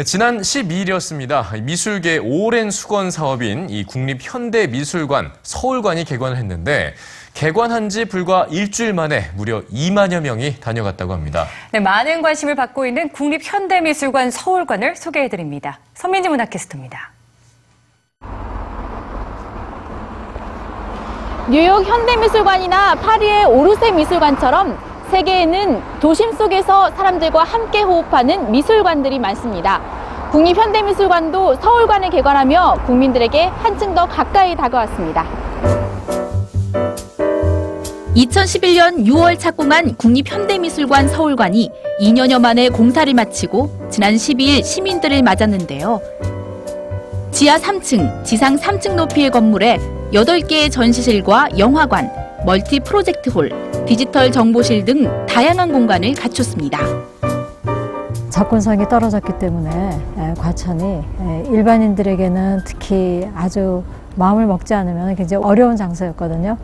네, 지난 12일이었습니다. 미술계 오랜 수건 사업인 이 국립현대미술관 서울관이 개관을 했는데 개관한 지 불과 일주일 만에 무려 2만여 명이 다녀갔다고 합니다. 네, 많은 관심을 받고 있는 국립현대미술관 서울관을 소개해드립니다. 선민지 문학캐스터입니다. 뉴욕 현대미술관이나 파리의 오르세 미술관처럼 세계에는 도심 속에서 사람들과 함께 호흡하는 미술관들이 많습니다. 국립현대미술관도 서울관을 개관하며 국민들에게 한층 더 가까이 다가왔습니다. 2011년 6월 착공한 국립현대미술관 서울관이 2년여 만에 공사를 마치고 지난 12일 시민들을 맞았는데요. 지하 3층, 지상 3층 높이의 건물에 8개의 전시실과 영화관, 멀티 프로젝트 홀, 디지털 정보실 등 다양한 공간을 갖췄습니다. 접근성이 떨어졌기 때문에 에, 과천이 에, 일반인들에게는 특히 아주 마음을 먹지 않으면 굉장히 어려운 장소였거든요.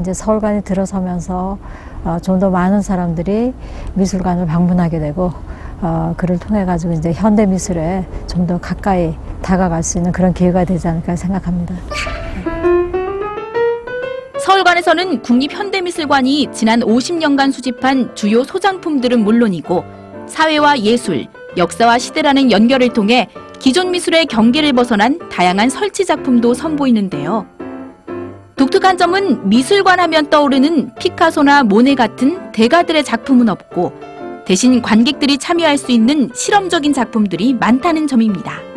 이제 서울관이 들어서면서 어, 좀더 많은 사람들이 미술관을 방문하게 되고 어, 그를 통해 가지고 이제 현대 미술에 좀 더 가까이 다가갈 수 있는 그런 기회가 되지 않을까 생각합니다. 서울관에서는 국립현대미술관이 지난 50년간 수집한 주요 소장품들은 물론이고 사회와 예술, 역사와 시대라는 연결을 통해 기존 미술의 경계를 벗어난 다양한 설치 작품도 선보이는데요. 독특한 점은 미술관 하면 떠오르는 피카소나 모네 같은 대가들의 작품은 없고 대신 관객들이 참여할 수 있는 실험적인 작품들이 많다는 점입니다.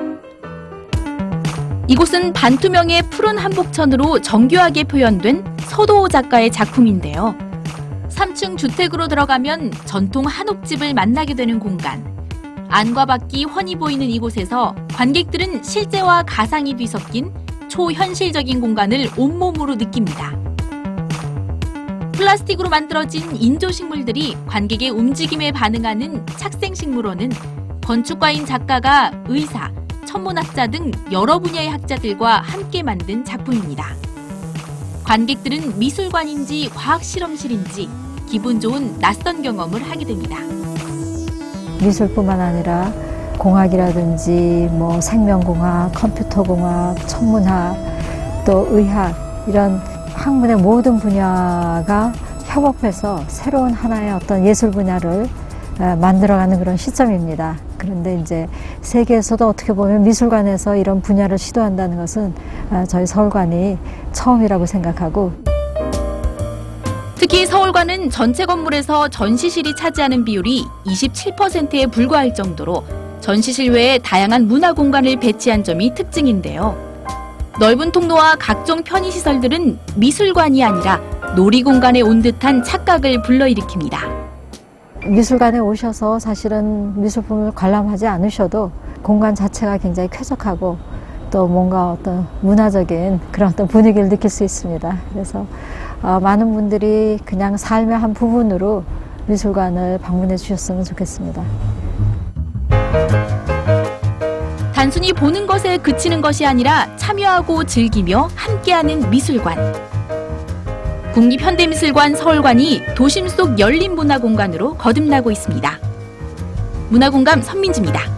이곳은 반투명의 푸른 한복천으로 정교하게 표현된 서도호 작가의 작품인데요. 3층 주택으로 들어가면 전통 한옥집을 만나게 되는 공간. 안과 밖이 훤히 보이는 이곳에서 관객들은 실제와 가상이 뒤섞인 초현실적인 공간을 온몸으로 느낍니다. 플라스틱으로 만들어진 인조식물들이 관객의 움직임에 반응하는 착생식물원은 건축가인 작가가 의사, 천문학자 등 여러 분야의 학자들과 함께 만든 작품입니다. 관객들은 미술관인지 과학실험실인지 기분 좋은 낯선 경험을 하게 됩니다. 미술뿐만 아니라 공학이라든지 뭐 생명공학, 컴퓨터공학, 천문학, 또 의학 이런 학문의 모든 분야가 협업해서 새로운 하나의 어떤 예술 분야를 에, 만들어가는 그런 시점입니다. 그런데 이제 세계에서도 어떻게 보면 미술관에서 이런 분야를 시도한다는 것은 어, 저희 서울관이 처음이라고 생각하고 특히 서울관은 전체 건물에서 전시실이 차지하는 비율이 27%에 불과할 정도로 전시실 외에 다양한 문화 공간을 배치한 점이 특징인데요. 넓은 통로와 각종 편의시설들은 미술관이 아니라 놀이공간에 온 듯한 착각을 불러일으킵니다. 미술관에 오셔서 사실은 미술품을 관람하지 않으셔도 공간 자체가 굉장히 쾌적하고 또 뭔가 어떤 문화적인 그런 어떤 분위기를 느낄 수 있습니다. 그래서 어, 많은 분들이 그냥 삶의 한 부분으로 미술관을 방문해 주셨으면 좋겠습니다. 단순히 보는 것에 그치는 것이 아니라 참여하고 즐기며 함께하는 미술관. 국립현대미술관 서울관이 도심 속 열린 문화공간으로 거듭나고 있습니다. 문화공감 선민지입니다.